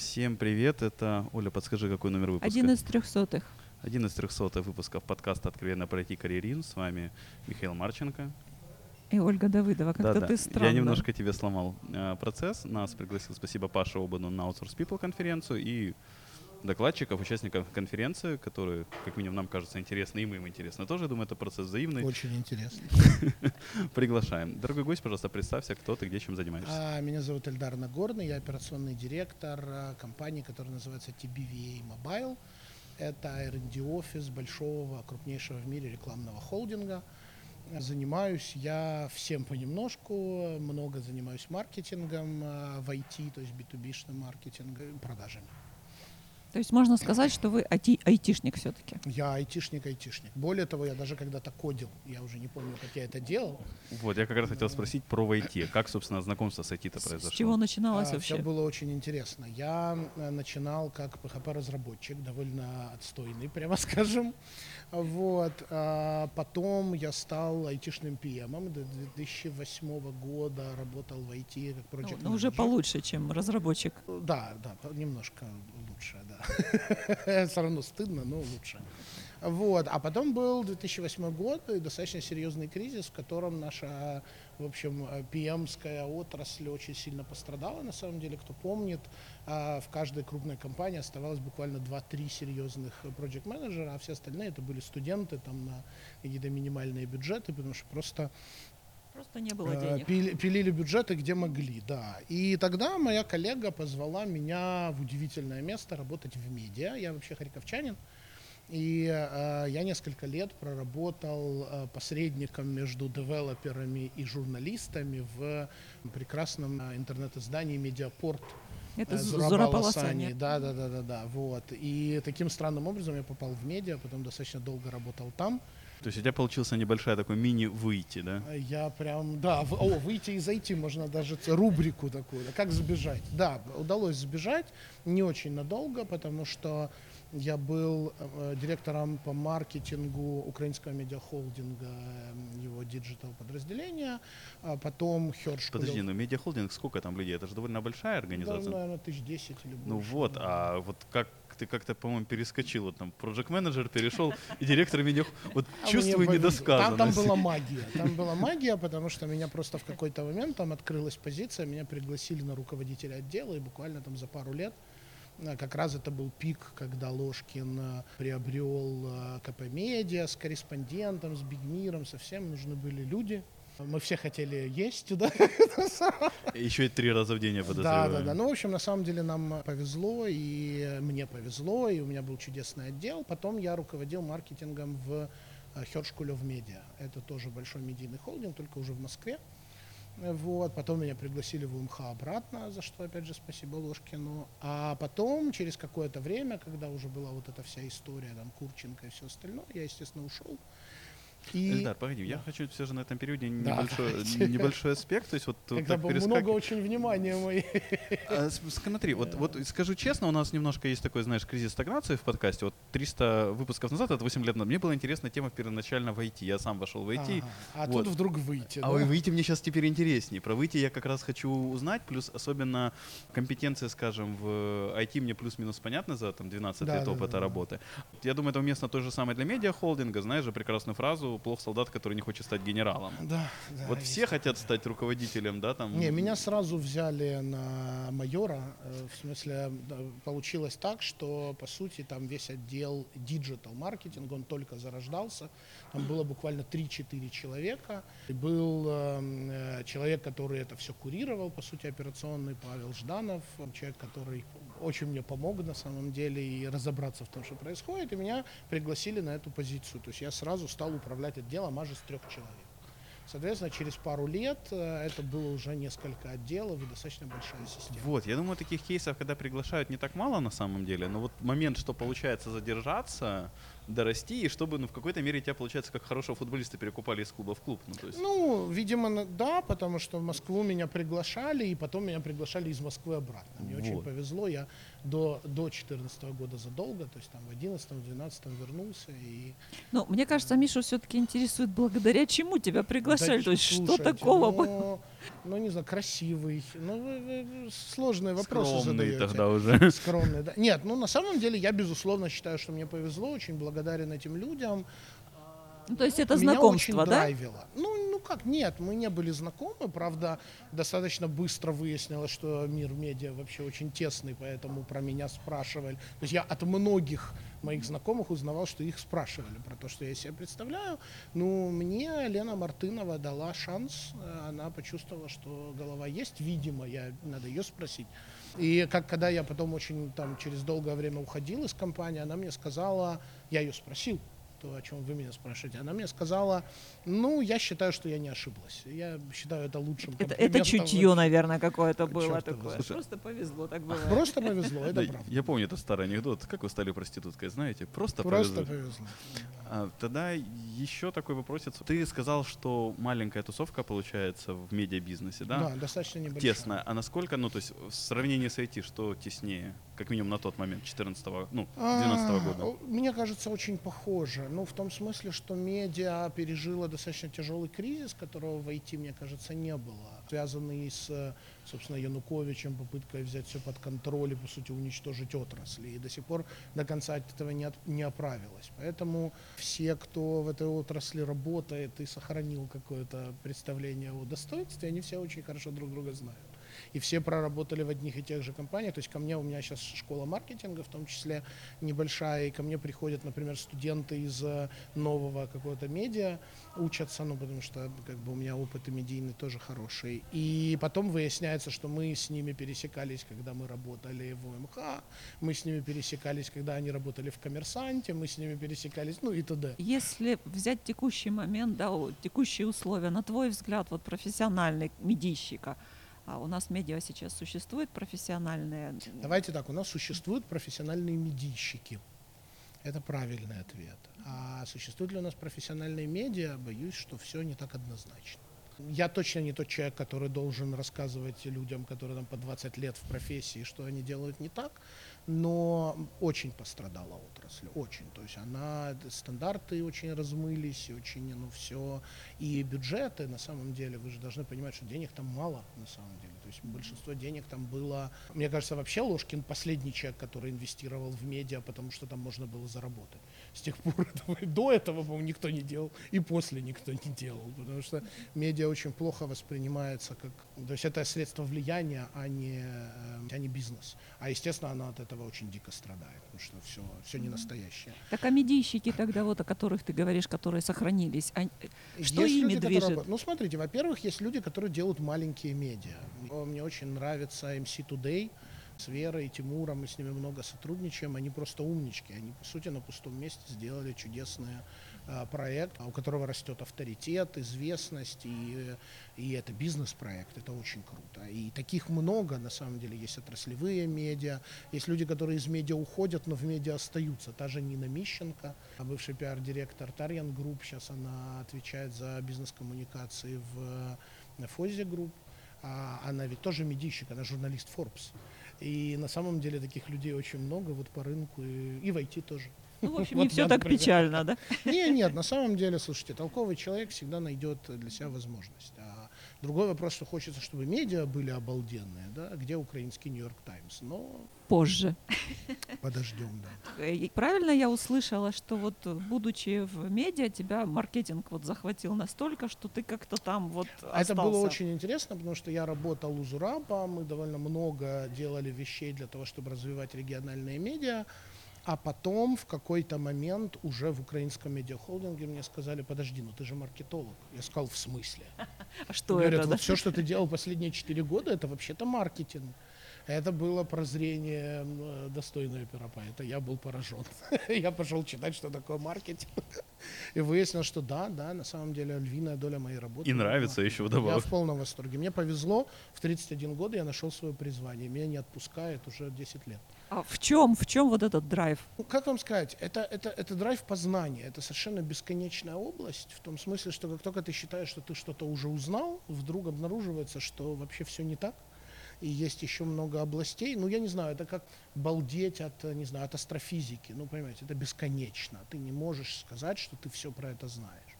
Всем привет, это Оля, подскажи, какой номер выпуска? Один из трехсотых. Один из трехсотых выпусков подкаста «Откровенно пройти карьерин». С вами Михаил Марченко. И Ольга Давыдова, как-то Да-да, ты странно. Я немножко тебе сломал э, процесс. Нас пригласил, спасибо, Паше Обану на Outsource People конференцию и докладчиков, участников конференции, которые, как минимум, нам кажется интересны, и мы им интересны. Тоже, я думаю, это процесс взаимный. Очень интересно. Приглашаем. Дорогой гость, пожалуйста, представься, кто ты, где, чем занимаешься. А, Меня зовут Эльдар Нагорный, я операционный директор а, компании, которая называется TBVA Mobile. Это R&D офис большого, крупнейшего в мире рекламного холдинга. Занимаюсь я всем понемножку, много занимаюсь маркетингом а, в IT, то есть B2B-шным маркетингом, продажами. То есть можно сказать, что вы айти- айтишник все-таки. Я айтишник, айтишник. Более того, я даже когда-то кодил, я уже не помню, как я это делал. Вот, я как раз хотел спросить про IT. Как, собственно, знакомство с IT-то С произошло? чего начиналось А, вообще? Все было очень интересно. Я э, начинал как PHP-разработчик, довольно отстойный, прямо скажем. Вот. а Потом я стал айтишным PM. До 2008 года работал в IT как Ну, project ну, уже получше, чем разработчик. Да, да, немножко лучше, да. Все равно стыдно, но лучше. Вот. А потом был 2008 год и достаточно серьезный кризис, в котором наша, в общем, PM-ская отрасль очень сильно пострадала. На самом деле, кто помнит, а, в каждой крупной компании оставалось буквально 2-3 серьезных project менеджера, а все остальные это были студенты там на какие-то минимальные бюджеты, потому что просто Просто не было Э, денег. пили- пилили бюджеты, где могли, да. И тогда моя коллега позвала меня в удивительное место работать в медиа. Я вообще харьковчанин. И э, я несколько лет проработал э, посредником между девелоперами и журналистами в прекрасном э, интернет-издании «Медиапорт». Это э, Зу- Зураб Зураб Аласани. Аласани. Да, да, да, да, да. Вот. И таким странным образом я попал в медиа, потом достаточно долго работал там. То есть у тебя получился небольшая такой мини-выйти, да? Я прям, да, в- о, выйти и зайти, можно даже рубрику такую, да, как сбежать. Да, удалось сбежать, не очень надолго, потому что я был э, директором по маркетингу украинского медиахолдинга, э, его digital подразделения, а потом Херш. Подожди, ну медиахолдинг, сколько там людей? Это же довольно большая организация. наверное, тысяч десять или больше. Ну вот, да. а вот как ты как-то, по-моему, перескочил, вот там, project manager перешел, и директор медиа... Вот А чувствую недосказанность. Там, там была магия. Там была магия, потому что меня просто в какой-то момент там открылась позиция, меня пригласили на руководителя отдела, и буквально там за пару лет э, как раз это был пик, когда Ложкин э, приобрел э, КП Медиа с корреспондентом, с Бигмиром, совсем нужны были люди. Мы все хотели есть, да? Еще и три раза в день, я Да, подозреваю. да, да. Ну, в общем, на самом деле нам повезло, и мне повезло, и у меня был чудесный отдел. Потом я руководил маркетингом в Хершкулев Медиа. Это тоже большой медийный холдинг, только уже в Москве. Вот. Потом меня пригласили в УМХ обратно, за что, опять же, спасибо Ложкину. А потом, через какое-то время, когда уже была вот эта вся история, там, Курченко и все остальное, я, естественно, ушел. И Эльдар, погоди, я хочу все же на этом периоде Да, небольшой, давайте. небольшой аспект. То есть вот когда так перескак- много очень внимания моей. А, Смотри, вот, вот скажу честно, у нас немножко есть такой, знаешь, кризис стагнации в подкасте. Вот 300 выпусков назад, это 8 лет назад, мне была интересна тема первоначально в IT. Я сам вошел в IT. А Вот. тут вдруг выйти. А да? вы выйти мне сейчас теперь интереснее. Про выйти я как раз хочу узнать, плюс особенно компетенции, скажем, в IT мне плюс-минус понятны за там 12 Да, лет да, опыта да. работы. Я думаю, это уместно то же самое для медиахолдинга. Знаешь же прекрасную фразу «плох солдат, который не хочет стать генералом». Да, да, вот есть все хотят стать руководителем, да, там? Не, меня сразу взяли на майора. э, В смысле, получилось так, что, по сути, там весь отдел digital маркетинг, он только зарождался. Там было буквально 3-4 человека. Был эм, э, человек, который это все курировал, по сути, операционный, Павел Жданов, человек, который очень мне помог на самом деле и разобраться в том, что происходит. И меня пригласили на эту позицию. То есть я сразу стал управлять отделом аж из трех человек. Соответственно, через пару лет э, это было уже несколько отделов и достаточно большая система. Вот, я думаю, таких кейсов, когда приглашают, не так мало на самом деле, но вот момент, что получается задержаться, дорасти, и чтобы ну, в какой-то мере тебя, получается, как хорошего футболиста перекупали из клуба в клуб. Ну, то есть... Ну, видимо, да, потому что в Москву меня приглашали, и потом меня приглашали из Москвы обратно. Мне очень Вот. повезло, я до, до 14 года задолго, то есть там в 11-12 вернулся. И... Ну, мне кажется, Мишу все-таки интересует, благодаря чему тебя приглашали. Да, То есть, что слушайте, такого было? Ну, не знаю, красивый. Ну, вы- вы сложные вопросы Скромный задаете. тогда уже. Скромный, да. Нет, ну на самом деле я безусловно считаю, что мне повезло, очень благодарен этим людям. Ну, то есть это Меня знакомство, очень да? драйвило. Ну, ну как, нет, мы не были знакомы, правда, достаточно быстро выяснилось, что мир медиа вообще очень тесный, поэтому про меня спрашивали. То есть я от многих моих знакомых узнавал, что их спрашивали про то, что я себе представляю. Ну, мне Лена Мартынова дала шанс, она почувствовала, что голова есть, видимо, я, надо ее спросить. И как когда я потом очень там через долгое время уходил из компании, она мне сказала, я ее спросил, то, о чем вы меня спрашиваете, она мне сказала, ну, я считаю, что я не ошиблась. Я считаю это лучшим Это, это чутье, наверное, какое-то было такое. слушай. Просто повезло, так бывает. Просто повезло, это Да, правда. я помню этот старый анекдот. Как вы стали проституткой, знаете? Просто, Просто повезло. повезло. А, тогда еще такой вопросец. Ты сказал, что маленькая тусовка получается в медиабизнесе, да? Да, достаточно небольшая. Тесная. А насколько, ну, то есть в сравнении с IT, что теснее? Как минимум на тот момент, 14 ну, 12 А, года. о, Мне кажется, очень похоже. Ну, в том смысле, что медиа пережила достаточно тяжелый кризис, которого в IT, мне кажется, не было. Связанный с, собственно, Януковичем, попыткой взять все под контроль и, по сути, уничтожить отрасли. И до сих пор до конца от этого не, от- не оправилась. Поэтому все, кто в этой отрасли работает и сохранил какое-то представление о достоинстве, они все очень хорошо друг друга знают и все проработали в одних и тех же компаниях. То есть ко мне, у меня сейчас школа маркетинга, в том числе небольшая, и ко мне приходят, например, студенты из э, нового какого-то медиа, учатся, ну, потому что как бы у меня опыт и медийный тоже хороший. И потом выясняется, что мы с ними пересекались, когда мы работали в ОМХ, мы с ними пересекались, когда они работали в Коммерсанте, мы с ними пересекались, ну и т.д. Если взять текущий момент, да, текущие условия, на твой взгляд, вот профессиональный медийщика, а у нас медиа сейчас существует профессиональные? Давайте так, у нас существуют профессиональные медийщики. Это правильный ответ. А существуют ли у нас профессиональные медиа? Боюсь, что все не так однозначно. Я точно не тот человек, который должен рассказывать людям, которые там по 20 лет в профессии, что они делают не так, но очень пострадала отрасль, очень. То есть она, стандарты очень размылись, очень, ну, все. И бюджеты, на самом деле, вы же должны понимать, что денег там мало, на самом деле. То есть большинство денег там было... Мне кажется, вообще Ложкин последний человек, который инвестировал в медиа, потому что там можно было заработать. С тех пор этого- до этого, по-моему, никто не делал, и после никто не делал, потому что медиа очень плохо воспринимается как... То есть это средство влияния, а не, э, а не бизнес. А, естественно, она от этого очень дико страдает, потому что все, все не настоящее. Так а медийщики тогда, вот о которых ты говоришь, которые сохранились, они- Что Есть ими люди, которые движет? работают- Ну, смотрите, во-первых, есть люди, которые делают маленькие медиа. Мне очень нравится MC Today с Верой и Тимуром, мы с ними много сотрудничаем, они просто умнички. Они, по сути, на пустом месте сделали чудесный а, проект, а, у которого растет авторитет, известность, и, и это бизнес-проект, это очень круто. И таких много, на самом деле, есть отраслевые медиа, есть люди, которые из медиа уходят, но в медиа остаются. Та же Нина Мищенко, бывший пиар-директор Тарьян Group, сейчас она отвечает за бизнес-коммуникации в э, Fozzy Group. А она ведь тоже медийщик, она журналист Forbes. И на самом деле таких людей очень много вот по рынку и, и в IT тоже. Ну, в общем, Вот не все так например. печально, да? Не, нет, на самом деле, слушайте, толковый человек всегда найдет для себя возможность. А другой вопрос, что хочется, чтобы медиа были обалденные, да, где украинский New York Times. Но Позже. подождем, да. И Правильно я услышала, что вот будучи в медиа, тебя маркетинг вот захватил настолько, что ты как-то там вот А Это было остался. очень интересно, потому что я работал у Зураба, мы довольно много делали вещей для того, чтобы развивать региональные медиа. А потом в какой-то момент уже в украинском медиахолдинге мне сказали, подожди, ну ты же маркетолог. Я сказал, в смысле? А что Говорят, это? вот да? все, что ты делал последние четыре года, это вообще-то маркетинг. Это было прозрение э, достойное пиропа. Это я был поражен. Я пошел читать, что такое маркетинг. И выяснил, что да, да, на самом деле львиная доля моей работы. И нравится еще Я вдобавок. в полном восторге. Мне повезло, в 31 год я нашел свое призвание. Меня не отпускает уже 10 лет. А в чем, в чем вот этот драйв? Ну, как вам сказать, это, это, это драйв познания, это совершенно бесконечная область, в том смысле, что как только ты считаешь, что ты что-то уже узнал, вдруг обнаруживается, что вообще все не так, и есть еще много областей. Ну, я не знаю, это как балдеть от, не знаю, от астрофизики. Ну, понимаете, это бесконечно. Ты не можешь сказать, что ты все про это знаешь.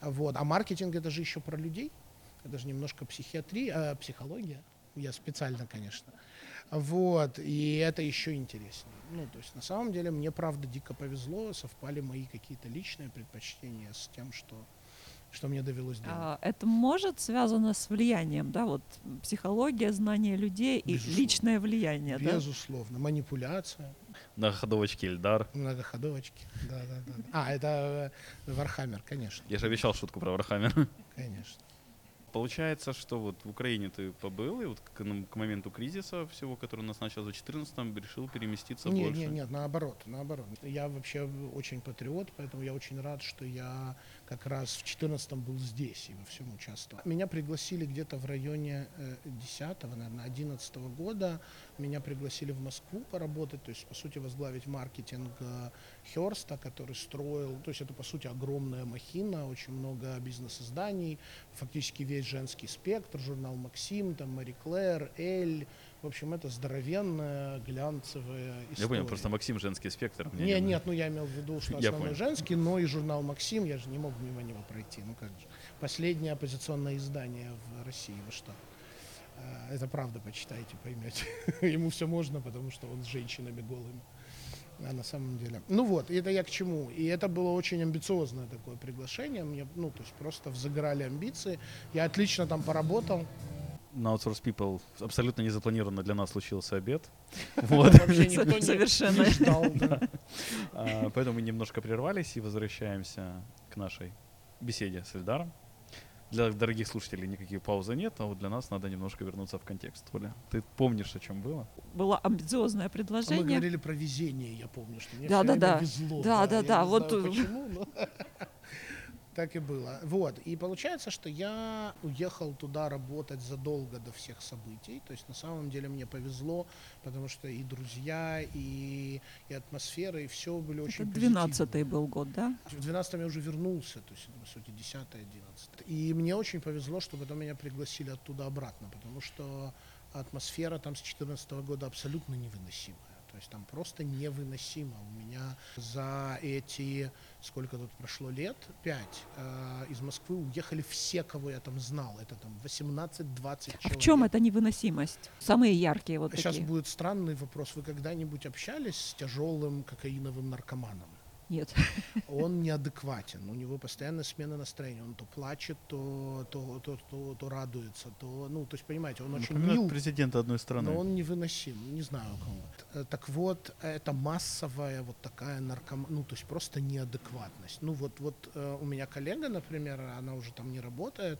Вот. А маркетинг это же еще про людей. Это же немножко психиатрия, э, психология. Я специально, конечно. Вот, и это еще интереснее. Ну, то есть, на самом деле, мне, правда, дико повезло, совпали мои какие-то личные предпочтения с тем, что, что мне довелось делать. А, это может связано с влиянием, да, вот психология, знание людей и Безусловно. личное влияние, да? Безусловно. Манипуляция, Многоходовочки Эльдар. многоходовочки. Да, да, да. А, это э, Warhammer, конечно, Я же обещал шутку про Warhammer. конечно. Получается, что вот в Украине ты побыл, и вот к, к моменту кризиса всего, который у нас начался в 2014 решил переместиться Не, больше. не, нет, наоборот, наоборот. Я вообще очень патриот, поэтому я очень рад, что я как раз в 14 был здесь и во всем участвовал. Меня пригласили где-то в районе э, 10 наверное, 11 года. Меня пригласили в Москву поработать, то есть, по сути, возглавить маркетинг э, Херста, который строил, то есть это, по сути, огромная махина, очень много бизнес-изданий, фактически весь женский спектр, журнал «Максим», там «Мари Клэр», «Эль», в общем, это здоровенная глянцевая история. Я понял, просто Максим женский спектр. мне Не, не- нет, ну я имел в виду, что Я основной понял. женский, но и журнал «Максим», я же не мог мимо него пройти, ну как же. Последнее оппозиционное издание в России, вы что? А, Это правда, почитайте, поймете. Ему все можно, потому что он с женщинами голыми. А на самом деле. Ну вот, это я к чему. И это было очень амбициозное такое приглашение. Мне, ну, то есть просто взыграли амбиции. Я отлично там поработал. На Outsource People абсолютно незапланированно для нас случился обед. Вот. Вообще никто не- Совершенно. не ждал. да. А, Поэтому мы немножко прервались и возвращаемся к нашей беседе с Эльдаром. Для дорогих слушателей никаких паузы нет, а вот для нас надо немножко вернуться в контекст. Оля, ты помнишь, о чем было? Было амбициозное А Мы предложение. говорили про везение, я помню, что мне Да, да, да. везло. Да, да, да, вот, так и было. Вот, и получается, что я уехал туда работать задолго до всех событий. То есть на самом деле мне повезло, потому что и друзья, и, и атмосфера, и все были очень Это позитивные. 12-й был год, да? В 12 я уже вернулся, то есть это, по сути, 10 11 И мне очень повезло, что потом меня пригласили оттуда обратно, потому что атмосфера там с 14 года абсолютно невыносимая. То есть там просто невыносимо. У меня за эти, сколько тут прошло лет, 5, из Москвы уехали все, кого я там знал. Это там 18-20 человек. А в чем эта невыносимость? Самые яркие вот Сейчас такие. будет странный вопрос. Вы когда-нибудь общались с тяжелым кокаиновым наркоманом? Нет. он неадекватен, у него постоянная смена настроения, он то плачет, то, то, то, то, то радуется, то, ну, то есть, понимаете, он очень Напоминает мил, президента одной страны. но он невыносим, не знаю у кого. Э, Так вот, это массовая вот такая наркома, ну, то есть просто неадекватность. Ну, вот, вот э, у меня коллега, например, она уже там не работает,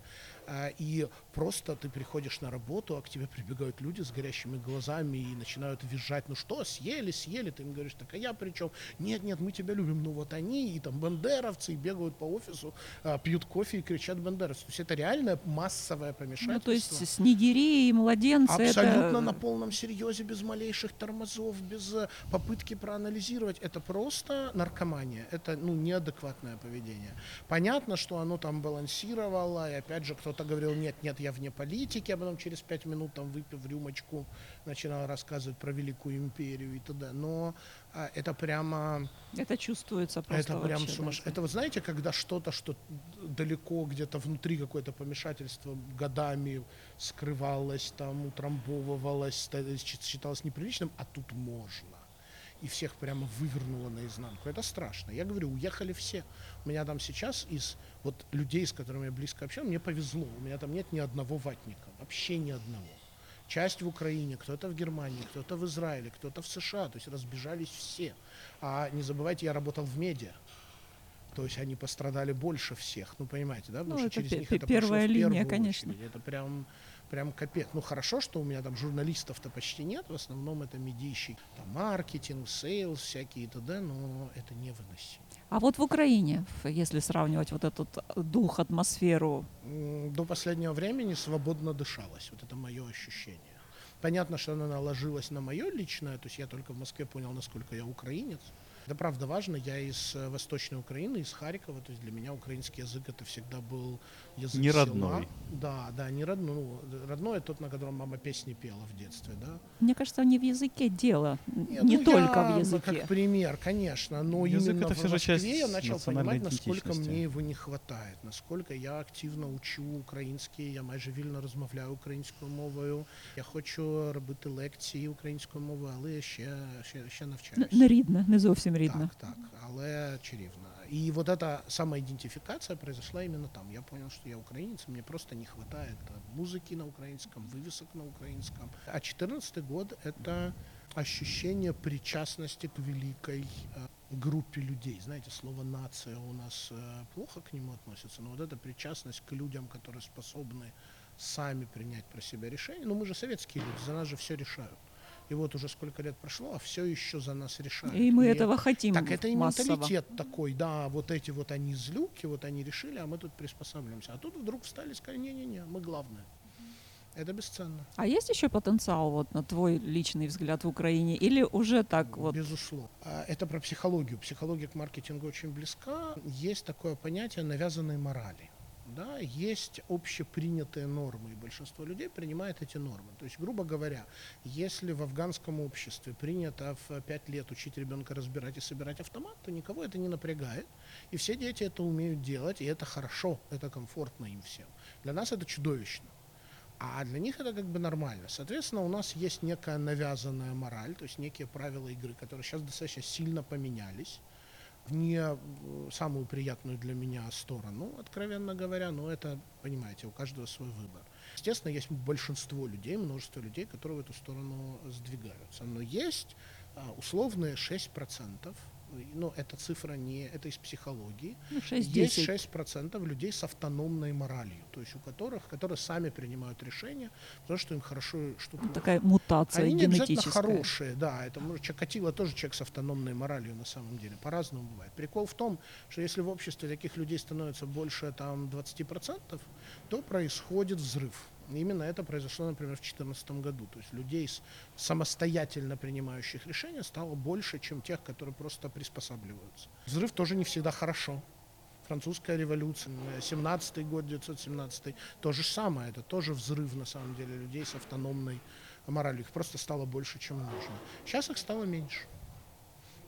и просто ты приходишь на работу, а к тебе прибегают люди с горящими глазами и начинают визжать, ну что, съели, съели, ты им говоришь, так а я при чем? Нет, нет, мы тебя любим, ну вот они, и там бандеровцы, и бегают по офису, а, пьют кофе и кричат бандеровцы. То есть это реально массовое помешательство. Ну, то есть снегири и младенцы Абсолютно это... на полном серьезе, без малейших тормозов, без э, попытки проанализировать. Это просто наркомания. Это ну, неадекватное поведение. Понятно, что оно там балансировало, и опять же кто-то говорил, нет, нет, я вне политики, а потом через пять минут, там, выпив рюмочку, начинал рассказывать про Великую империю и т.д. Но а, это прямо... Это чувствуется просто Это прям да, сумасшедшее. это- вот знаете, когда что-то, что далеко где-то внутри какое-то помешательство годами скрывалось, там утрамбовывалось, считалось неприличным, а тут можно. И всех прямо вывернуло наизнанку. Это страшно. Я говорю, уехали все. У меня там сейчас из вот людей, с которыми я близко общаюсь, мне повезло. У меня там нет ни одного ватника. Вообще ни одного. Часть в Украине, кто-то в Германии, кто-то в Израиле, кто-то в США. То есть разбежались все. А не забывайте, я работал в медиа. То есть они пострадали больше всех. Ну, понимаете, да? Потому Ну, что через них это пошло в линия, первую конечно. очередь. Это прям прям капец. Ну хорошо, что у меня там журналистов-то почти нет, в основном это медийщик, там маркетинг, sales, всякие и т.д., но это невыносимо. А вот в Украине, если сравнивать вот этот э, дух, атмосферу, До последнего времени свободно дышалось, вот это мое ощущение. Понятно, что она наложилась на мое личное, то есть я только в Москве понял, насколько я украинец. Это правда важно, я из э, Восточной Украины, из Харькова, то есть для меня украинский язык это всегда был язык Не села. родной. Да, да, не родной. Ну, родной тот, на котором мама песни пела в детстве, да. мне кажется, не в языке дело, н- Не, не ну, только я, в ну, языке. Как пример, конечно, но Язык именно это в всё же Москве часть я начал национальной понимать, насколько идентичности. мне его не хватает, насколько я активно учу український, я майже вільно розмовляю українською мовою. Я хочу робити лекції українською мовою, але я ще, ще, ще Н- навчаюся. Не рідне, не зовсім рідне. Так, так, але чарівно. И вот эта самоидентификация произошла именно там. Я понял, что я украинец, мне просто не хватает э, музыки на украинском, вывесок на украинском. А 14 год — это ощущение причастности к великой э, группе людей. Знаете, слово «нация» у нас э, плохо к нему относится, но вот эта причастность к людям, которые способны сами принять про себя решение. Ну, мы же советские люди, за нас же все решают. И вот уже сколько лет прошло, а все еще за нас решают. И мы И этого хотим так это и массово. менталитет такой, да, вот эти вот они злюки, вот они решили, а мы тут приспосабливаемся. А тут вдруг встали и сказали, не-не-не, мы главное. Это бесценно, А есть еще потенциал, вот на твой личный взгляд в Украине? Или уже так вот? безусловно. А Это про психологию. Психология к маркетингу очень близка. Есть такое понятие навязанной морали. Да, есть общепринятые нормы, и большинство людей принимает эти нормы. То есть, грубо говоря, если в афганском обществе принято в 5 лет учить ребенка разбирать и собирать автомат, то никого это не напрягает. И все дети это умеют делать, и это хорошо, это комфортно им всем. Для нас это чудовищно. А для них это как бы нормально. Соответственно, у нас есть некая навязанная мораль, то есть некие правила игры, которые сейчас достаточно сильно поменялись не э, самую приятную для меня сторону, откровенно говоря, но это, понимаете, у каждого свой выбор. Естественно, есть большинство людей, множество людей, которые в эту сторону сдвигаются. Но есть а, условные 6%, ну, эта цифра не, это из психологии, Ну, есть 6-10. 6% людей с автономной моралью, то есть у которых, которые сами принимают решения, потому что им хорошо, что Ну, плохо. Такая мутация Они не обязательно хорошие, да, это может Чикатило тоже человек с автономной моралью на самом деле, по-разному бывает. Прикол в том, что если в обществе таких людей становится больше там 20%, то происходит взрыв. Именно это произошло, например, в 2014 году. То есть людей самостоятельно принимающих решения стало больше, чем тех, которые просто приспосабливаются. Взрыв тоже не всегда хорошо. Французская революция, 17 год, 917, то же самое, это тоже взрыв на самом деле людей с автономной моралью. Их просто стало больше, чем нужно. Сейчас их стало меньше.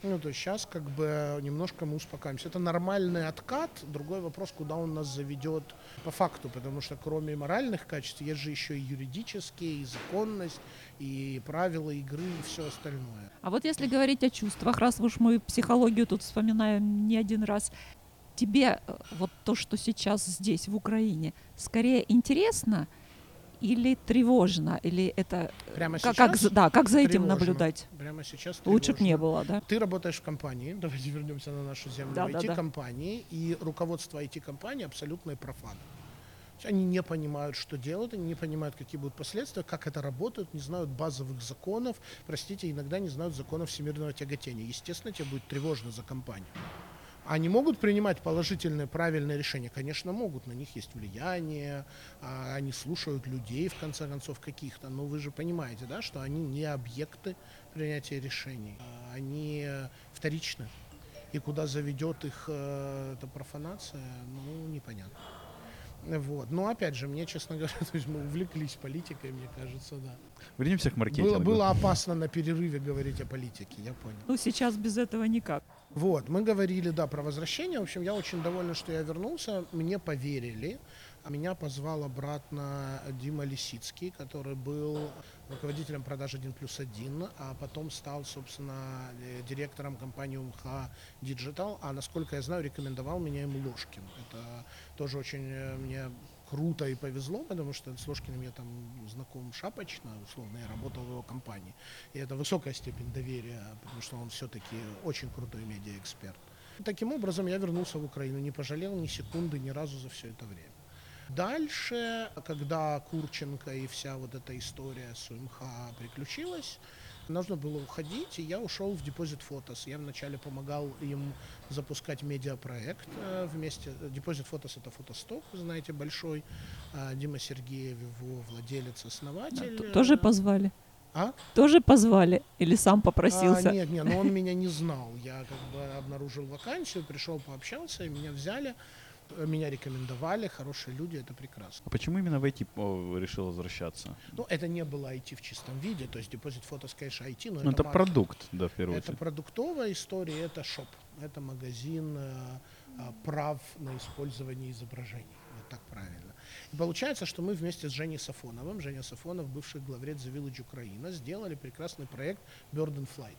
Ну, то есть сейчас как бы немножко мы успокаиваемся. Это нормальный откат. Другой вопрос, куда он нас заведет по факту, потому что кроме моральных качеств есть же еще и юридические, и законность, и правила игры, и все остальное. А вот если говорить о чувствах, раз уж мы психологию тут вспоминаем не один раз, тебе э, вот то, что сейчас здесь, в Украине, скорее интересно или тревожно? Или это... Прямо как, как сейчас за- да, как за этим тревожно. наблюдать? Прямо сейчас Лучше бы тревожно. не было, да? Ты работаешь в компании, давайте вернемся на нашу землю, Да, в да, да. IT-компании, и руководство IT-компании абсолютные профаны. Они не понимают, что делают, они не понимают, какие будут последствия, как это работает, не знают базовых законов, простите, иногда не знают законов всемирного тяготения. Естественно, тебе будет тревожно за компанию. Они могут принимать положительные, правильные решения? Конечно, могут. На них есть влияние, а, они слушают людей, в конце концов, каких-то. Но вы же понимаете, да, что они не объекты принятия решений. А, Они вторичны. И куда заведет их э, эта профанация, ну, непонятно. Вот. Но опять же, мне, честно говоря, то есть мы увлеклись политикой, мне кажется, да. Вернемся к маркетингу. Было, было опасно на перерыве говорить о политике, я понял. Ну, сейчас без этого никак. Вот, мы говорили, да, про возвращение. В общем, я очень доволен, что я вернулся. Мне поверили. А Меня позвал обратно Дима Лисицкий, который был руководителем продаж 1 плюс 1, а потом стал, собственно, э, директором компании УМХ Digital, а, насколько я знаю, рекомендовал меня им Ложкин. Это тоже очень э, мне круто и повезло, потому что с Ложкиным я там знаком шапочно, условно, я работал в его компании. И это высокая степень доверия, потому что он все-таки очень крутой медиаэксперт. Таким образом, я вернулся в Украину, не пожалел ни секунды ни разу за все это время. Дальше, когда Курченко и вся вот эта история с УМХ приключилась, нужно было уходить, и я ушел в Deposit Photos. Я вначале помогал им запускать медиапроект э, вместе. Deposit Photos это фотосток, вы знаете, большой. А Дима Сергеев, его владелец, Да, основатель. т- тоже позвали? А? Тоже позвали? Или сам А, попросился? нет, нет, но он меня не знал. Я как бы обнаружил вакансию, пришел, пообщался, и меня взяли. Э, Меня рекомендовали, хорошие люди, это прекрасно. А почему именно в IT решил возвращаться? Ну, это не было IT в чистом виде, то есть Deposit Photos, конечно, IT, но Ну, это маркетинг. продукт, да, в первую Это очередь. продуктовая история, это шоп, это магазин э, а, прав на использование изображений, вот так правильно. И получается, что мы вместе с Женей Сафоновым, Женя Сафонов, бывший главред The Village Украина, сделали прекрасный проект Bird and Flight.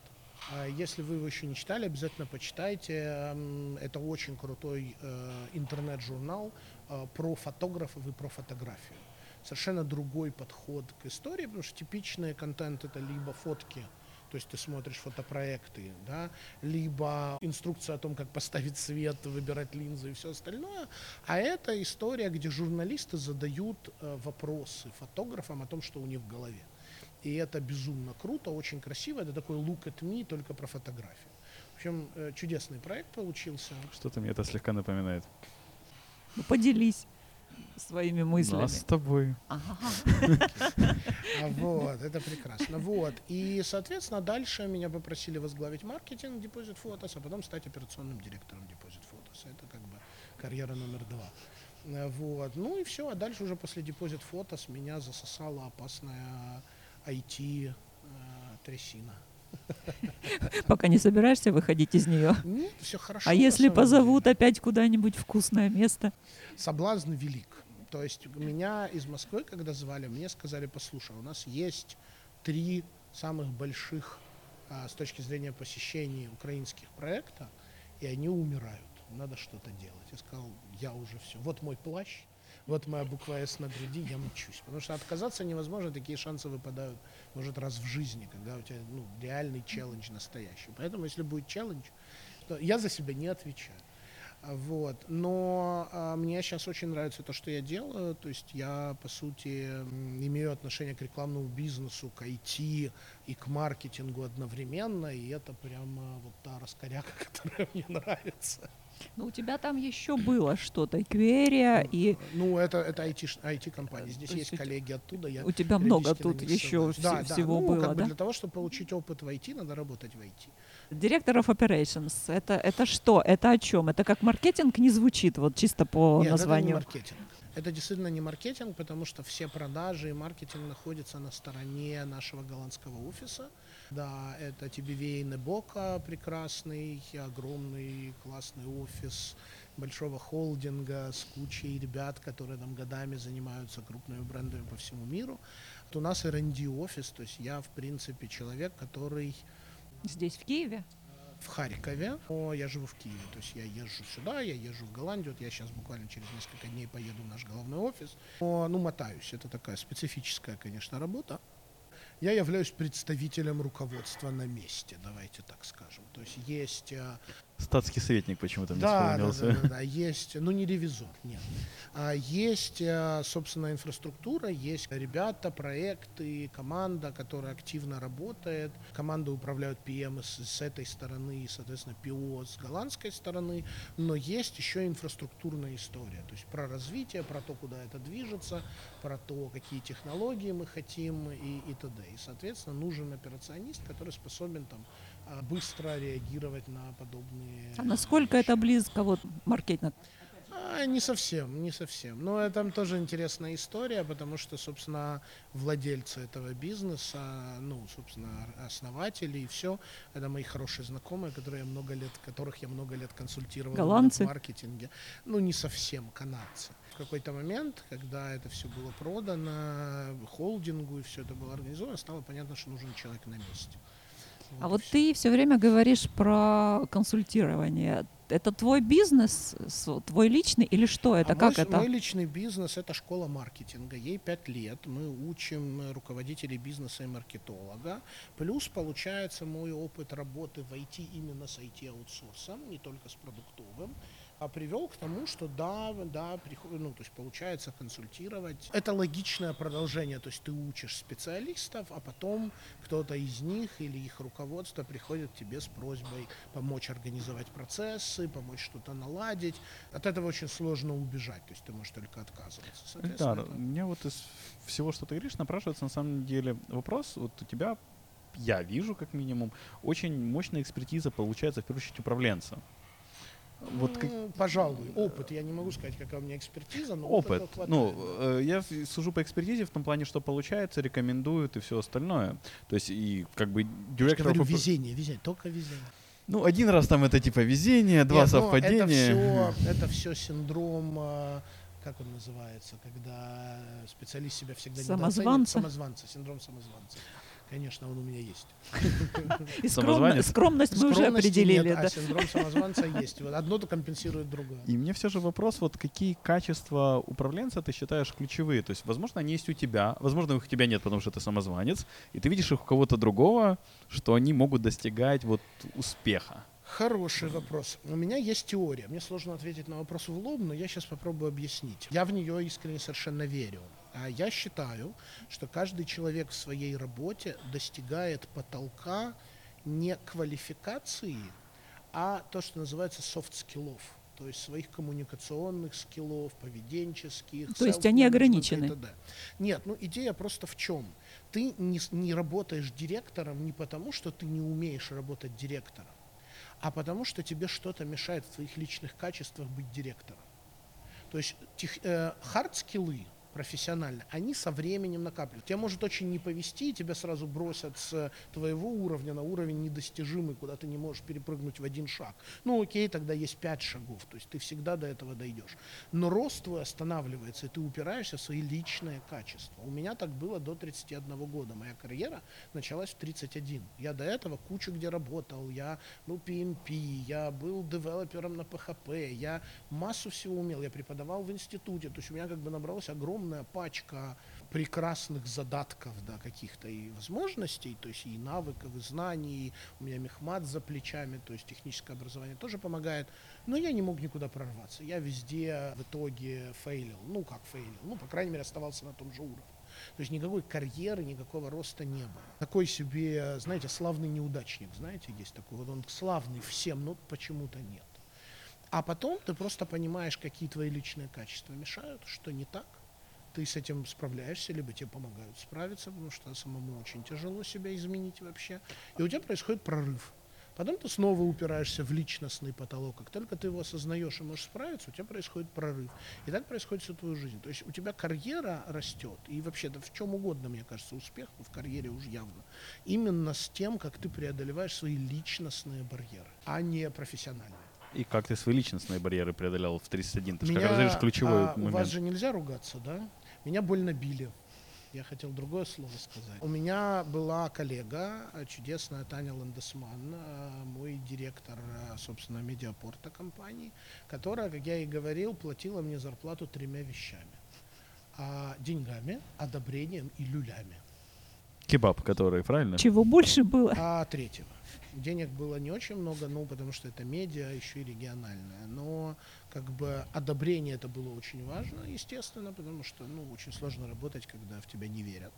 А Если вы его еще не читали, обязательно почитайте. М, Это очень крутой э, интернет-журнал э, про фотографов и про фотографию. Совершенно другой подход к истории, потому что типичный контент это либо фотки, то есть ты смотришь фотопроекты, да, либо инструкция о том, как поставить свет, выбирать линзы и все остальное. А это история, где журналисты задают э, вопросы фотографам о том, что у них в голове. И это безумно круто, очень красиво. Это такой look at me, только про фотографию. В общем, э, чудесный проект получился. Что-то мне это слегка напоминает. Ну, поделись своими мыслями. Нас с тобой. А Вот, это прекрасно. Вот. И, соответственно, дальше меня попросили возглавить маркетинг Deposit Photos, а потом стать операционным директором Deposit Photos. Это как бы карьера номер два. Э, Вот. Ну и все. А дальше уже после Deposit Photos меня засосала опасная IT э, трясина. Пока не собираешься выходить из нее. Нет, все хорошо. А если позовут деле. опять куда-нибудь вкусное место? соблазн велик. То есть меня из Москвы, когда звали, мне сказали, послушай, у нас есть три самых больших а, с точки зрения посещений украинских проекта, и они умирают. Надо что-то делать. Я сказал, я уже все. Вот мой плащ, вот моя буква «С» на груди, я мчусь. Потому что отказаться невозможно, такие шансы выпадают, может, раз в жизни, когда у тебя ну, реальный челлендж настоящий. Поэтому, если будет челлендж, то я за себя не отвечаю. Вот. Но а, мне сейчас очень нравится то, что я делаю. То есть я, по сути, имею отношение к рекламному бизнесу, к IT и к маркетингу одновременно. И это прямо вот та раскоряка, которая мне нравится. Ну, у тебя там еще было что-то, Кверия, и Ну, это, это IT, IT-компания. Здесь То есть есть коллеги оттуда. Я у тебя много тут еще вс- Да, да. всего Ну, было, как бы да? Для того, чтобы получить опыт в IT, надо работать в IT. Директор of Operations. Это, это что? Это о чем? Это как маркетинг не звучит, вот чисто по Нет, это не названию. маркетинг. Это действительно не маркетинг, потому что все продажи и маркетинг находятся на стороне нашего голландского офиса. Да, это TBV Небока, прекрасный, огромный, классный офис большого холдинга с кучей ребят, которые там годами занимаются крупными брендами по всему миру. Вот у нас R&D офис, то есть я, в принципе, человек, который Здесь, в Киеве? в Харькове, но я живу в Киеве. То есть я езжу сюда, я езжу в Голландию. Вот я сейчас буквально через несколько дней поеду в наш головной офис. Но, ну, мотаюсь. Это такая специфическая, конечно, работа. Я являюсь представителем руководства на месте, давайте так скажем. То есть есть э, Статский советник почему-то мне да, да, вспомнился. да, да, да, есть, ну не ревизор, нет. А есть, э, собственно, инфраструктура, есть ребята, проекты, команда, которая активно работает. Команды управляют PM с, с этой стороны, и, соответственно, PO с голландской стороны. Но есть еще инфраструктурная история, то есть про развитие, про то, куда это движется, про то, какие технологии мы хотим и, и т.д. И, соответственно, нужен операционист, который способен там быстро реагировать на подобные А насколько это близко, вот, маркетинг? а, не совсем, не совсем. Но это тоже интересная история, потому что, собственно, владельцы этого бизнеса, ну, собственно, основатели и все, это мои хорошие знакомые, которые много лет, которых я много лет консультировал Голландцы? в маркетинге. Ну, не совсем, канадцы. В какой-то момент, когда это все было продано холдингу и все это было организовано, стало понятно, что нужен человек на месте. А вот ты все время говоришь про консультирование. Это твой бизнес, твой личный или что это? А как мой, это? мой личный бизнес это школа маркетинга. Ей пять лет. Мы учим э, руководителей бизнеса и маркетолога. Плюс получается мой опыт работы в IT именно с IT-аутсорсом, не только с продуктовым. А привел к тому, что да, да, приход- ну, то есть получается консультировать. Это логичное продолжение, то есть ты учишь специалистов, а потом кто-то из них или их руководство приходит к тебе с просьбой помочь организовать процессы, помочь что-то наладить. От этого очень сложно убежать, то есть ты можешь только отказываться. Эльдар, это- меня вот из всего, что ты говоришь, напрашивается на самом деле вопрос. Вот у тебя, я вижу как минимум, очень мощная экспертиза получается в первую очередь управленца. Вот как М, Пожалуй, опыт. Я не могу сказать, какая у меня экспертиза, но опыт. опыта Ну, э, я сужу по экспертизе в том плане, что получается, рекомендуют и все остальное. То есть и как бы Я директор... говорю, везение, везение, только везение. Ну, один раз там это типа везение, два Нет, ну, совпадения. Это все, это все синдром, э, как он называется, когда специалист себя всегда недооценивает. Самозванца. Самозванца, синдром самозванца. Конечно, он у меня есть. И скромно- скромность мы уже определили, нет, да. а синдром самозванца есть. Вот одно то компенсирует другое. И мне все же вопрос, вот какие качества управленца ты считаешь ключевые? То есть, возможно, они есть у тебя, возможно, их у тебя нет, потому что ты самозванец, и ты видишь их у кого-то другого, что они могут достигать вот успеха. Хороший вопрос. У меня есть теория. Мне сложно ответить на вопрос в лоб, но я сейчас попробую объяснить. Я в нее искренне совершенно верю. А Я считаю, что каждый человек в своей работе достигает потолка не квалификации, а то, что называется soft skills -ов. То есть своих коммуникационных skill ов, поведенческих. То есть они ограничены? т.д. Нет, ну идея просто в чем? Ты не, не работаешь директором не потому, что ты не умеешь работать директором, а потому что тебе что-то мешает в твоих личных качествах быть директором. То есть тех, э, hard skill ы профессионально, они со временем накапливают. Тебя может очень повезти, тебя сразу бросят с твоего уровня на уровень недостижимый, куда ты не можешь перепрыгнуть в один шаг. Ну окей, тогда есть пять шагов, то есть ты всегда до этого дойдешь. Но рост твой останавливается, и ты упираешься в свои личные качества. У меня так было до 31 года. Моя карьера началась в 31. Я до этого кучу где работал, я был PMP, я был девелопером на PHP, я массу всего умел, я преподавал в институте, то есть у меня как бы набралась огромная пачка прекрасных задатков, да, каких-то и возможностей, то есть и навыков, и знаний, у меня мехмат за плечами, то есть техническое образование тоже помогает, но я не мог никуда прорваться, я везде в итоге фейлил, ну как фейлил, ну по крайней мере оставался на том же уровне. То есть никакой карьеры, никакого роста не было. Такой себе, знаете, славный неудачник, знаете, есть такой, вот он славный всем, но почему-то нет. А потом ты просто понимаешь, какие твои личные качества мешают, что не так. Ты с этим справляешься, либо тебе помогают справиться, потому что самому очень тяжело себя изменить вообще. И у тебя происходит прорыв. Потом ты снова упираешься в личностный потолок. Как только ты его осознаешь и можешь справиться, у тебя происходит прорыв. И так происходит всю твою жизнь. То есть у тебя карьера растет. И вообще, да в чем угодно, мне кажется, успех в карьере уж явно. Именно с тем, как ты преодолеваешь свои личностные барьеры, а не профессиональные. И как ты свои личностные барьеры преодолял в 31? Ты же как раз ключевой а, У момент. вас же нельзя ругаться, да? Меня больно били. Я хотел другое слово сказать. У меня была коллега, э, чудесная Таня Ландесман, э, мой директор, э, собственно, медиапорта компании, которая, как я и говорил, платила мне зарплату тремя вещами. А, деньгами, одобрением и люлями. Кебаб, который, правильно? Чего больше было? А третьего. Денег было не очень много, ну, потому что это медиа, еще и региональное. Но как бы одобрение это было очень важно, естественно, потому что, ну, очень сложно работать, когда в тебя не верят.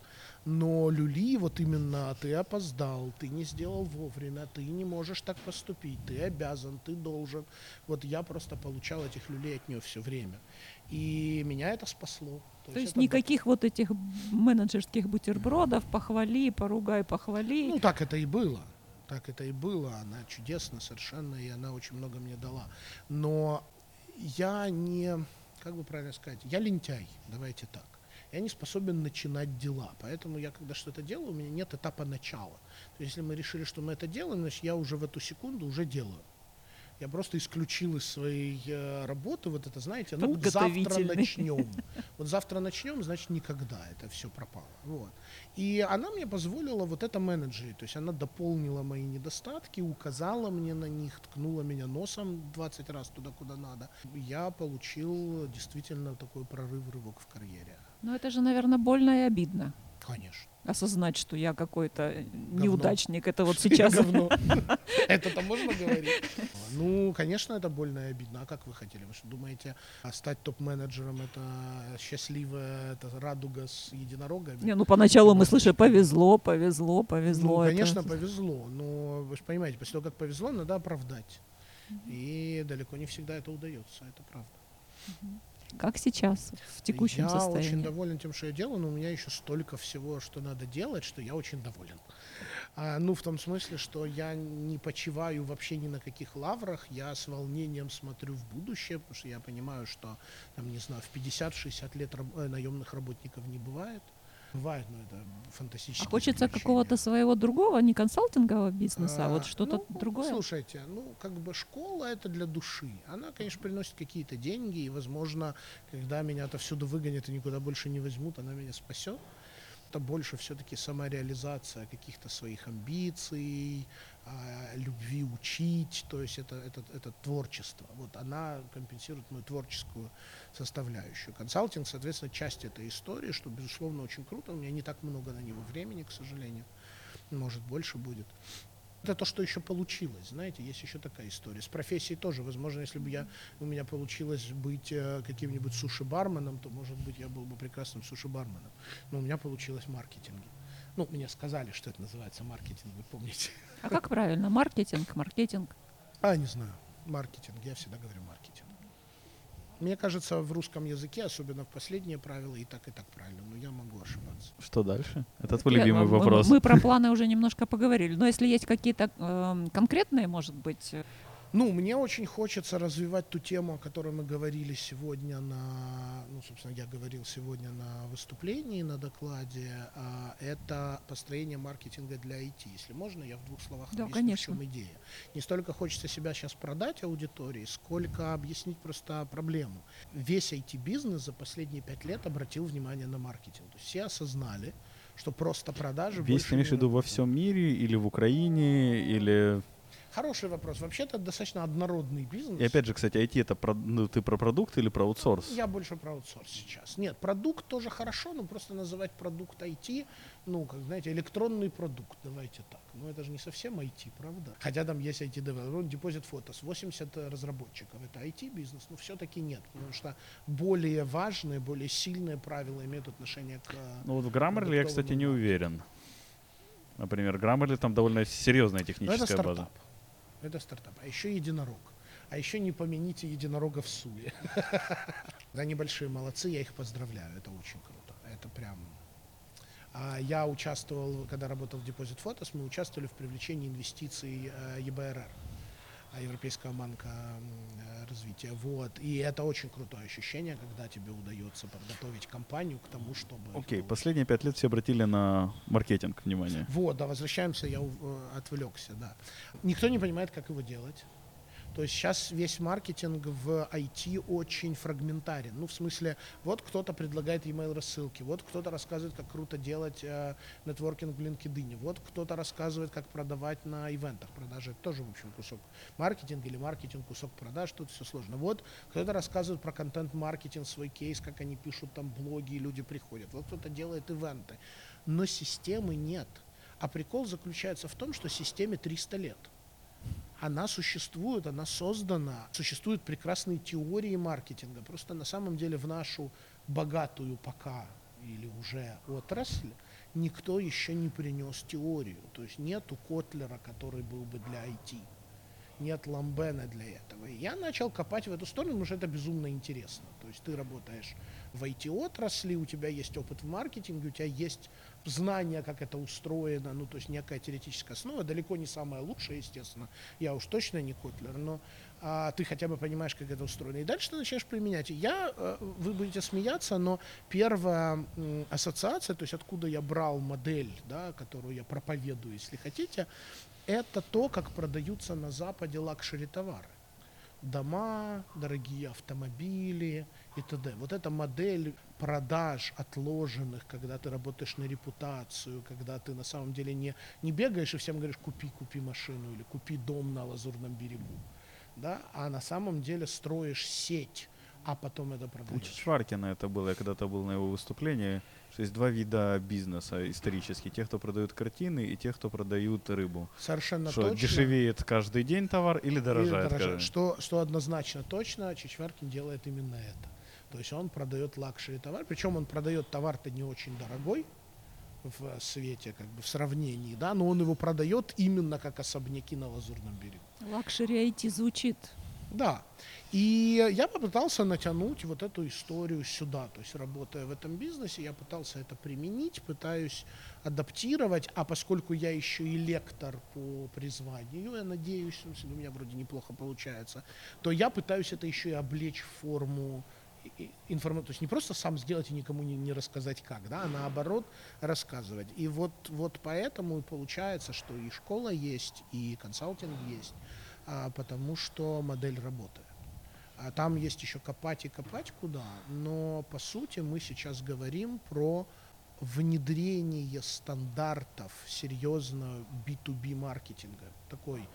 Но люли, вот именно ты опоздал, ты не сделал вовремя, ты не можешь так поступить, ты обязан, ты должен. Вот я просто получал этих люлей от нее все время. И меня это спасло. То есть это никаких вот этих менеджерских бутербродов, похвали, поругай, похвали. Ну, так это и было. Так это и было. Она чудесна совершенно, и она очень много мне дала. Но я не, как бы правильно сказать, я лентяй, давайте так. Я не способен начинать дела. Поэтому я, когда что-то делаю, у меня нет этапа начала. То есть, если мы решили, что мы это делаем, значит, я уже в эту секунду уже делаю. Я просто исключил из своей э, работы вот это, знаете, ну завтра начнем. Вот завтра начнем, значит никогда это все пропало. Вот. И она мне позволила вот это менеджерить. То есть она дополнила мои недостатки, указала мне на них, ткнула меня носом 20 раз туда, куда надо. Я получил действительно такой прорыв, рывок в карьере. Но это же, наверное, больно и обидно. Конечно. Осознать, что я какой-то Говно. неудачник. Это вот сейчас. Это-то можно говорить? Ну, конечно, это больно и обидно. А как вы хотели? Вы что думаете, а стать топ-менеджером это счастливая, это радуга с единорогами? Не, ну поначалу мы слышали, повезло, повезло, повезло. Ну, конечно, повезло, но вы же понимаете, после того, как повезло, надо оправдать. И далеко не всегда это удается, это правда. Как сейчас, в текущем я состоянии? очень доволен тем, что я делаю, но у меня еще столько всего, что надо делать, что я очень доволен. А, ну, в том смысле, что я не почиваю вообще ни на каких лаврах, я с волнением смотрю в будущее, потому что я понимаю, что, там, не знаю, в 50-60 лет раб- э, наемных работников не бывает. Бывает, но это фантастически. А хочется какого-то своего другого, не консалтингового бизнеса, а вот что-то ну, другое? Слушайте, ну, как бы школа это для души. Она, конечно, приносит какие-то деньги, и, возможно, когда меня отовсюду выгонят и никуда больше не возьмут, она меня спасет. Это больше все-таки самореализация каких-то своих амбиций, а, любви учить, то есть это, это, это творчество. Вот она компенсирует мою творческую составляющую. Консалтинг, соответственно, часть этой истории, что, безусловно, очень круто. У меня не так много на него времени, к сожалению. Может, больше будет. Это то, что еще получилось, знаете, есть еще такая история. С профессией тоже, возможно, если бы я, у меня получилось быть э, каким-нибудь суши-барменом, то, может быть, я был бы прекрасным суши-барменом. Но у меня получилось маркетинг. Ну, мне сказали, что это называется маркетинг, вы помните. А как правильно? Маркетинг, маркетинг. А, не знаю, маркетинг, я всегда говорю маркетинг. Мне кажется, в русском языке, особенно в последние правила, и так, и так правильно, но я могу ошибаться. Что дальше? Это твой Я- любимый мы- вопрос. Мы про планы уже немножко поговорили. Но если есть какие-то эм, конкретные, может быть, э, Ну, мне очень хочется развивать ту тему, о которой мы говорили сегодня на, ну, собственно, я говорил сегодня на выступлении, на докладе. а, Это построение маркетинга для IT. Если можно, я в двух словах Да, объясню, конечно. в чем идея. Не столько хочется себя сейчас продать аудитории, сколько объяснить просто проблему. Весь IT-бизнес за последние пять лет обратил внимание на маркетинг. То есть все осознали, что просто продажи Весь ты имеешь в виду во всем мире или в Украине, или... Хороший вопрос. Вообще-то достаточно однородный бизнес. И опять же, кстати, IT это про- ну, ты про продукт или про аутсорс? Я больше про аутсорс сейчас. Нет, продукт тоже хорошо, но просто называть продукт IT, ну, как знаете, электронный продукт, давайте так. Но это же не совсем IT, правда? Хотя там есть IT-девелопер, депозит фотос, 80 разработчиков, это IT-бизнес, но все-таки нет, потому что более важные, более сильные правила имеют отношение к... э, Ну вот в Grammarly я, кстати, не уверен. Например, Grammarly там довольно серьезная техническая база. Это стартап. А еще единорог. А еще не помяните единорога в Суле. Они большие молодцы, я их поздравляю. Это очень круто. Это прям... А Я участвовал, когда работал в Deposit Photos, мы участвовали в привлечении инвестиций э, ЕБРР, Европейского банка э, развития. Вот. И это очень крутое ощущение, когда тебе удается подготовить компанию к тому, чтобы... Окей, получить. последние пять лет все обратили на маркетинг внимание. Вот, да, возвращаемся, я э, отвлекся, да. Никто не понимает, как его делать. То есть сейчас весь маркетинг в IT очень фрагментарен. Ну, в смысле, вот кто-то предлагает email рассылки, вот кто-то рассказывает, как круто делать э, нетворкинг в LinkedIn, вот кто-то рассказывает, как продавать на ивентах. Продажи это тоже, в общем, кусок маркетинга или маркетинг, кусок продаж, тут все сложно. Вот кто-то рассказывает про контент-маркетинг, свой кейс, как они пишут там блоги, и люди приходят. Вот кто-то делает ивенты. Но системы нет. А прикол заключается в том, что системе 300 лет. Она существует, она создана, существуют прекрасные теории маркетинга. Просто на самом деле в нашу богатую пока или уже отрасль никто еще не принес теорию. То есть нету Котлера, который был бы для IT. Нет Ламбена для этого. И я начал копать в эту сторону, потому что это безумно интересно. То есть ты работаешь в IT-отрасли, у тебя есть опыт в маркетинге, у тебя есть знание, как это устроено, ну, то есть некая теоретическая основа, далеко не самая лучшая, естественно. Я уж точно не Котлер, но а, ты хотя бы понимаешь, как это устроено. И дальше ты начинаешь применять. Я, э, вы будете смеяться, но первая ассоциация, то есть откуда я брал модель, да, которую я проповедую, если хотите, это то, как продаются на Западе luxury товары. Дома, дорогие автомобили и т.д. Вот эта модель продаж отложенных, когда ты работаешь на репутацию, когда ты на самом деле не, не бегаешь и всем говоришь, купи, купи машину или купи дом на Лазурном берегу, да, а на самом деле строишь сеть а потом это У продаешь. Чичваркина это было, я когда-то был на его выступлении, что есть два вида бизнеса исторически. Те, кто продают картины, и те, кто продают рыбу. Совершенно что точно. дешевеет каждый день товар или Или дорожает? дорожает. каждый- Что, что однозначно точно, Чичваркин делает именно это. То есть он продает luxury товар, причем он продает товар-то не очень дорогой в свете, как бы в сравнении, да, но он его продает именно как особняки на Лазурном берегу. Luxury IT звучит. Да. И я попытался натянуть вот эту историю сюда. То есть, работая в этом бизнесе, я пытался это применить, пытаюсь адаптировать. А поскольку я еще и лектор по призванию, я надеюсь, смысле, у меня вроде неплохо получается, то я пытаюсь это еще и облечь в форму информации, то есть не просто сам сделать и никому не, не рассказать как, да, а наоборот рассказывать. И вот, вот поэтому и получается, что и школа есть, и консалтинг есть, потому что модель работает. А там есть еще копать и копать куда, но по сути мы сейчас говорим про внедрение стандартов серьезно B2B маркетинга, такой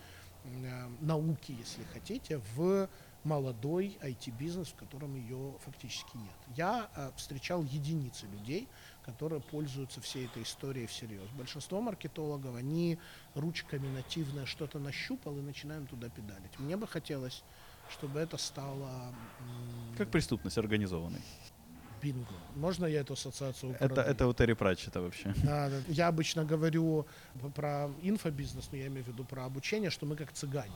э, науки, если хотите, в молодой IT-бизнес, в котором ее фактически нет. Я э, встречал единицы людей, которые пользуются всей этой историей всерьез. Большинство маркетологов, они ручками нативное что-то нащупал и начинаем туда педалить. Мне бы хотелось, чтобы это стало Как преступность организованной. бинго. Можно я эту ассоциацию Это, это у Терри Пратчета вообще. Да, да. Я обычно говорю про инфобизнес, но я имею в виду про обучение, что мы как цыгане.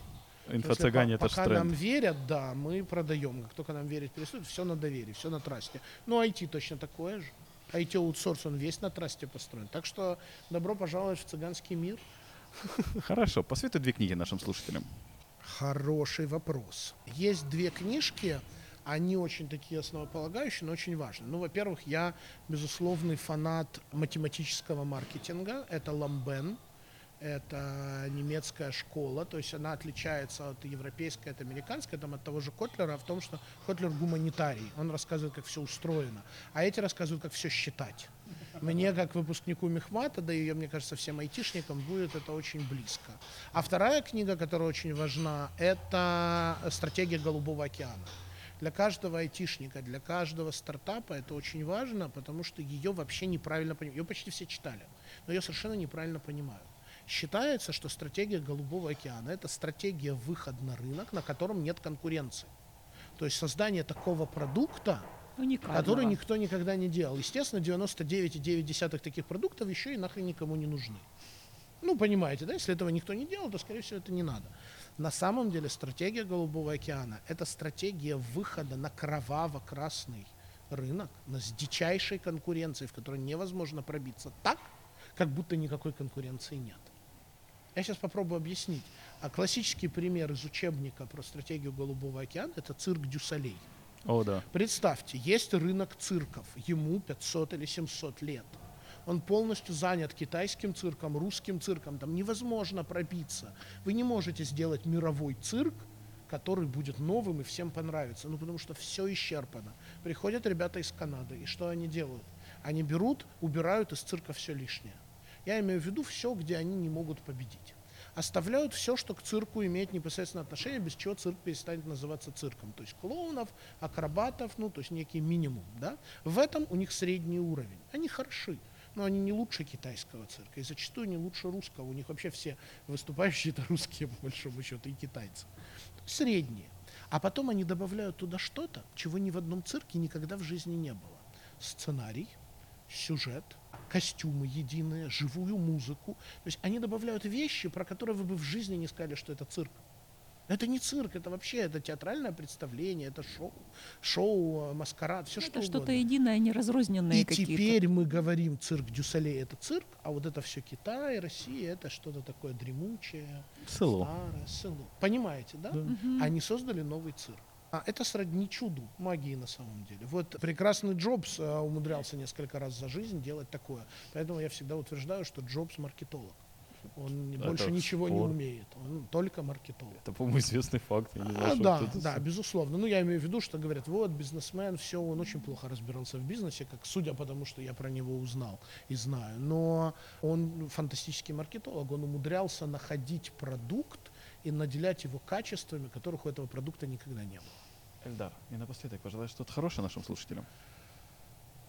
Инфо-цыгане это Пока нам верят, да, мы продаем. Как только нам верить перестают, все на доверии, все на трасте. Ну, IT точно такое же. IT-аутсорс, он весь на трасте построен. Так что добро пожаловать в цыганский мир. Хорошо, посоветуй две книги нашим слушателям. Хороший вопрос. Есть две книжки, они очень такие основополагающие, но очень важные. Ну, во-первых, я безусловный фанат математического маркетинга. Это Ламбен. Это немецкая школа, то есть она отличается от европейской, от американской, там, от того же Котлера, в том, что Котлер гуманитарий, он рассказывает, как все устроено, а эти рассказывают, как все считать. Мне, как выпускнику Мехмата, да и, мне кажется, всем айтишникам будет это очень близко. А вторая книга, которая очень важна, это «Стратегия Голубого океана». Для каждого айтишника, для каждого стартапа это очень важно, потому что ее вообще неправильно понимают. Ее почти все читали, но ее совершенно неправильно понимают. Считается, что стратегия Голубого океана – это стратегия выхода на рынок, на котором нет конкуренции. То есть создание такого продукта, Уникального. который никто никогда не делал. Естественно, 99,9 таких продуктов еще и нахрен никому не нужны. Ну, понимаете, да, если этого никто не делал, то, скорее всего, это не надо. На самом деле стратегия Голубого океана – это стратегия выхода на кроваво-красный рынок, на с дичайшей конкуренцией, в которой невозможно пробиться так, как будто никакой конкуренции нет. Я сейчас попробую объяснить. А классический пример из учебника про стратегию Голубого океана – это цирк Дюсалей. О, да. Представьте, есть рынок цирков, ему 500 или 700 лет. Он полностью занят китайским цирком, русским цирком, там невозможно пробиться. Вы не можете сделать мировой цирк, который будет новым и всем понравится, ну потому что все исчерпано. Приходят ребята из Канады, и что они делают? Они берут, убирают из цирка все лишнее. Я имею в виду все, где они не могут победить. Оставляют все, что к цирку имеет непосредственное отношение, без чего цирк перестанет называться цирком. То есть клоунов, акробатов, ну, то есть некий минимум. Да? В этом у них средний уровень. Они хороши, но они не лучше китайского цирка. И зачастую не лучше русского. У них вообще все выступающие это русские, по большому счету, и китайцы. Средние. А потом они добавляют туда что-то, чего ни в одном цирке никогда в жизни не было. Сценарий, сюжет, костюмы единые, живую музыку. То есть они добавляют вещи, про которые вы бы в жизни не сказали, что это цирк. Это не цирк, это вообще это театральное представление, это шоу, шоу, маскарад, все что Это что-то угодно. единое, не разрозненные И какие-то. теперь мы говорим, цирк Дюсалей это цирк, а вот это все Китай, Россия это что-то такое дремучее, Село. старое, село. Понимаете, да? Мгм. Они создали новый цирк. А это сродни чуду, магии на самом деле. Вот прекрасный Джобс э, умудрялся несколько раз за жизнь делать такое. Поэтому я всегда утверждаю, что Джобс маркетолог. Он Это больше ничего не умеет. Он только маркетолог. Это, по-моему, известный факт. Я не знаю, А, да, кто-то да, безусловно. Ну, я имею в виду, что говорят, вот, бизнесмен, все, он очень плохо разбирался в бизнесе, как судя по тому, что я про него узнал и знаю. Но он фантастический маркетолог, он умудрялся находить продукт и наделять его качествами, которых у этого продукта никогда не было. Эльдар, и напоследок пожелай что-то хорошее нашим слушателям.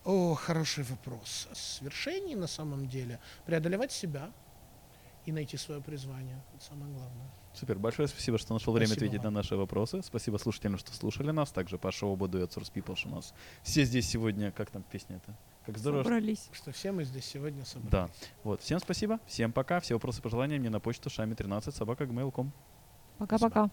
О, хороший вопрос. Свершений на самом деле преодолевать себя и найти свое призвание. Это самое главное. Супер, большое спасибо, что нашел время Спасибо ответить вам. на наши вопросы. Спасибо слушателям, что слушали нас. Также Паша Ободу и Outsource People, что у нас все здесь сегодня. Как там песня это? Как здорово. Собрались. Что все мы здесь сегодня собрались. Да. Вот. Всем спасибо, всем пока. Все вопросы, пожелания мне на почту шами13 собака gmail.com. Пока-пока.